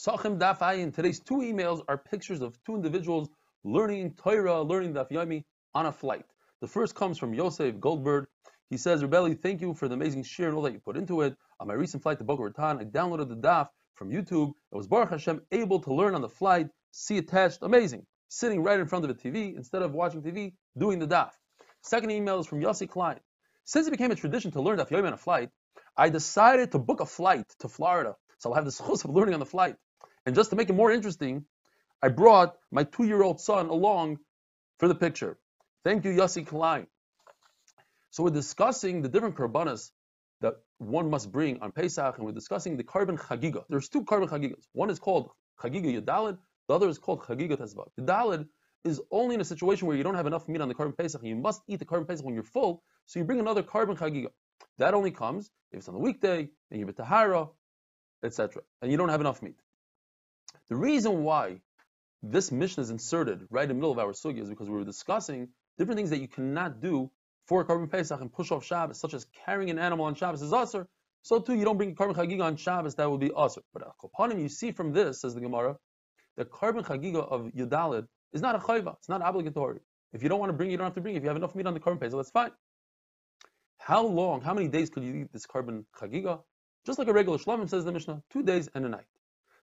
Psachim Daf Ayin. Today's two emails are pictures of two individuals learning Torah, learning Daf Yomi on a flight. The first comes from Yosef Goldberg. He says, Rebelli, thank you for the amazing share and all that you put into it. On my recent flight to Boca Raton, I downloaded the Daf from YouTube. I was Baruch Hashem able to learn on the flight, see attached, amazing. Sitting right in front of a TV instead of watching TV, doing the Daf. Second email is from Yossi Klein. Since it became a tradition to learn Daf Yomi on a flight, I decided to book a flight to Florida. So I'll have the schus of learning on the flight. And just to make it more interesting, I brought my two-year-old son along for the picture. Thank you, Yossi Klein. So we're discussing the different korbanos that one must bring on Pesach, and we're discussing the korban chagiga. There's two korban chagigas. One is called chagiga yadalid, the other is called chagiga tezvav. Yadalid is only in a situation where you don't have enough meat on the korban Pesach, and you must eat the korban Pesach when you're full, so you bring another korban chagiga. That only comes if it's on the weekday, and you're tahara, etc., and you don't have enough meat. The reason why this Mishnah is inserted right in the middle of our sugi is because we were discussing different things that you cannot do for korban Pesach and push off Shabbos, such as carrying an animal on Shabbos is usher. So too, you don't bring korban chagiga on Shabbos, that would be usher. But uh, upon him, you see from this, says the Gemara, the korban chagiga of Yudalid is not a chayva, it's not obligatory. If you don't want to bring, you don't have to bring. If you have enough meat on the korban Pesach, that's fine. How long, how many days could you eat this korban chagiga? Just like a regular shlamim, says the Mishnah, two days and a night.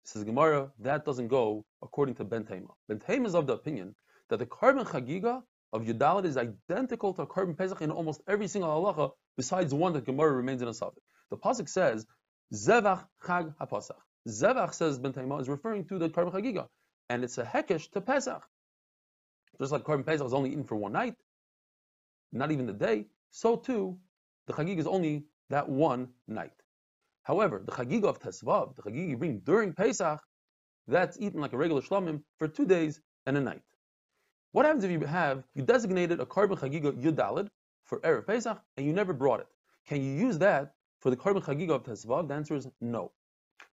Says Gemara, that doesn't go according to Ben Tema. Ben Tema is of the opinion that the korban chagiga of Yudalit is identical to a korban pesach in almost every single halacha, besides one that Gemara remains in a safek. The pasuk says, Zevach Chag HaPasach. Zevach says Ben Tema is referring to the korban chagiga, and it's a hekesh to Pesach. Just like korban pesach is only eaten for one night, not even the day, so too the chagiga is only that one night. However, the chagiga of Tesvav, the chagiga you bring during Pesach, that's eaten like a regular shlamim for two days and a night. What happens if you have, you designated a korban chagiga yudalid for Erev Pesach and you never brought it? Can you use that for the korban chagiga of Tesvav? The answer is no.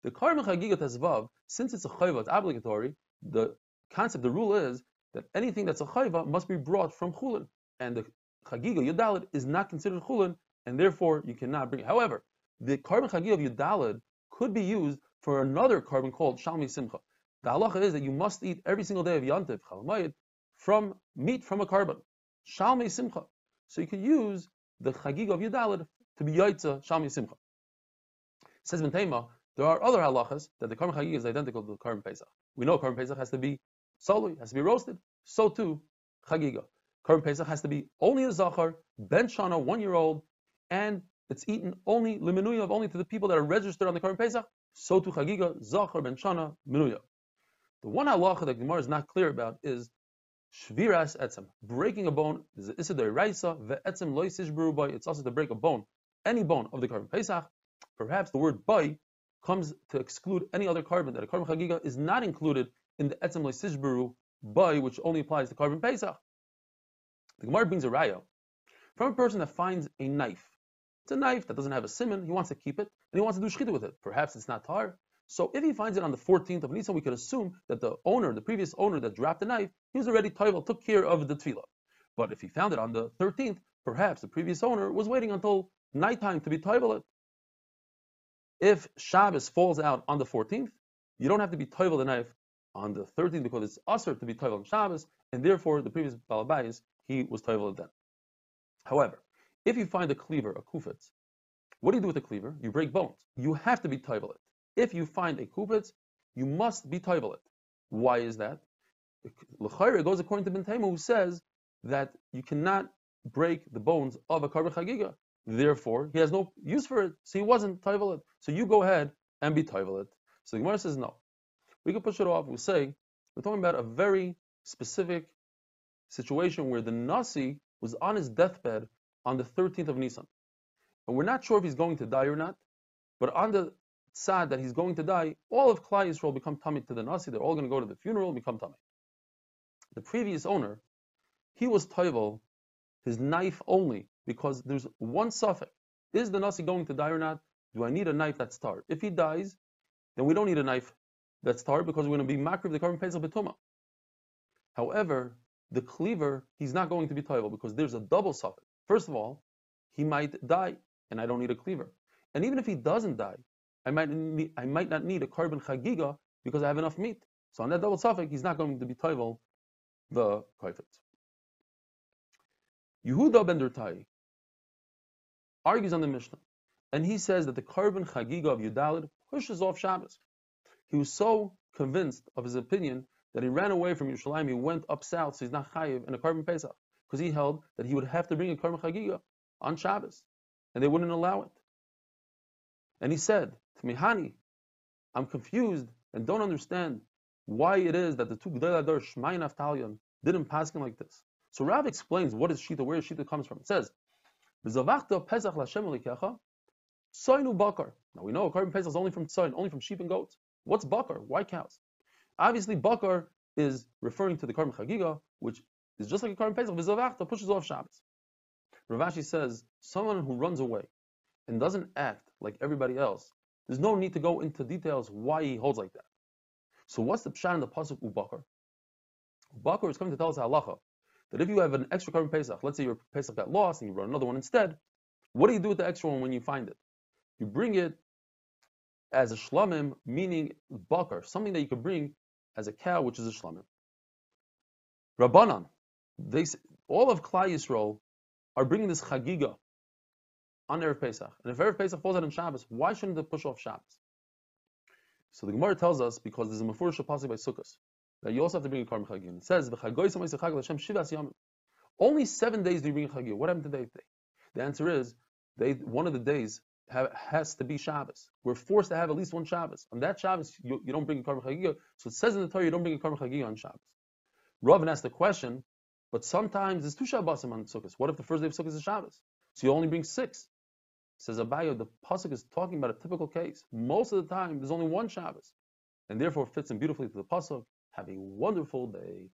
The korban chagiga Tesvav, since it's a chayva, it's obligatory, the concept, the rule is that anything that's a chayva must be brought from chulin. And the chagiga yudalid is not considered chulin, and therefore you cannot bring it. However, the korban chagiga of Yudalid could be used for another korban called Shalmi Simcha. The halacha is that you must eat every single day of Yantiv, Chalamayit, from meat from a korban. Shalmi Simcha. So you could use the chagiga of Yudalid to be Yaitza Shalmi Simcha. Says Bentema, there are other halachas that the korban chagiga is identical to the korban Pesach. We know korban Pesach has to be solely, has to be roasted. So too, chagiga. Korban Pesach has to be only a zachar, ben shana, one year old, and it's eaten only liminuya, only to the people that are registered on the Korban Pesach. So to Chagiga, Zachar ben Shana, Minuya. The one halacha that Gemara is not clear about is Shviras etzem, breaking a bone. Is Isidor Raisa, ve'etzem loisish by. It's also to break a bone, any bone of the Korban Pesach. Perhaps the word bay comes to exclude any other korban that a korban chagiga is not included in the etzem loisish by, which only applies to korban Pesach. The Gemara brings a raya from a person that finds a knife it's a knife that doesn't have a simon. He wants to keep it, and he wants to do shchita with it. Perhaps it's not tar. So if he finds it on the 14th of Nisan, we could assume that the owner, the previous owner that dropped the knife, he was already toivel, took care of the tevilah. But if he found it on the 13th, perhaps the previous owner was waiting until nighttime to be toivel. If Shabbos falls out on the 14th, you don't have to be toivel the knife on the 13th because it's usher to be toivel on Shabbos, and therefore the previous balabais, he was toivel then. However, if you find a cleaver, a kufetz, what do you do with a cleaver? You break bones. You have to be toivelet. If you find a kufetz, you must be toivelet. Why is that? L'chayre goes according to Ben Taimah, who says that you cannot break the bones of a korban chagiga. Therefore, he has no use for it, so he wasn't toivelet. So you go ahead and be toivelet. So the Gemara says no. We can push it off. We say we're talking about a very specific situation where the Nasi was on his deathbed on the 13th of Nisan. And we're not sure if he's going to die or not, but on the sad that he's going to die, all of Klal Yisrael become tamid to the Nasi. They're all going to go to the funeral and become tamid. The previous owner, he was toivel, his knife only, because there's one safek. Is the Nasi going to die or not? Do I need a knife that's tar? If he dies, then we don't need a knife that's tar because we're going to be makriv the korban pesach betuma. However, the cleaver, he's not going to be toivel because there's a double safek. First of all, he might die, and I don't need a cleaver. And even if he doesn't die, I might need, I might not need a korban chagiga because I have enough meat. So on that double safek, he's not going to be toivel the koifetz. Yehuda ben Durtai argues on the Mishnah, and he says that the korban chagiga of Yudalid pushes off Shabbos. He was so convinced of his opinion that he ran away from Yerushalayim. He went up south, so he's not chayiv in a korban Pesach because he held that he would have to bring a korban chagiga on Shabbos, and they wouldn't allow it. And he said to me, Hani, I'm confused and don't understand why it is that the two Gdei Adar, Shmai and didn't pass him like this. So Rav explains what is Shita, where Shita comes from. It says, Pesach Soinu Bakar. Now we know korban Pesach is only from Soin, only from sheep and goats. What's Bakar? Why cows? Obviously, Bakar is referring to the korban Chagiga, which is just like a korban Pesach, B'zavachta pushes off Shabbos. Rav Ashi says, someone who runs away and doesn't act like everybody else, there's no need to go into details why he holds like that. So what's the pshat in the pasuk ubakar? Ubakar is coming to tell us halacha that if you have an extra korban pesach, let's say your pesach got lost and you run another one instead, what do you do with the extra one when you find it? You bring it as a shlamim, meaning bakar, something that you could bring as a cow, which is a shlamim. Rabbanan, they all of Klal Yisrael are bringing this chagiga on Erev Pesach. And if Erev Pesach falls out on Shabbos, why shouldn't they push off Shabbos? So the Gemara tells us because there's a Mefurish Pasuk by Sukkot that you also have to bring a Karm Chagim. It says, Only seven days do you bring a Chagim. What happened to the eighth day? The answer is, they, one of the days have, has to be Shabbos. We're forced to have at least one Shabbos. On that Shabbos, you, you don't bring a Karm Chagim. So it says in the Torah, you don't bring a Karm Chagim on Shabbos. Ravin asked the question, but sometimes there's two Shabbosim on Sukkot. What if the first day of Sukkot is Shabbos? So you only bring six. Says Abaye, the pasuk is talking about a typical case. Most of the time, there's only one Shabbos, and therefore fits in beautifully to the pasuk. Have a wonderful day.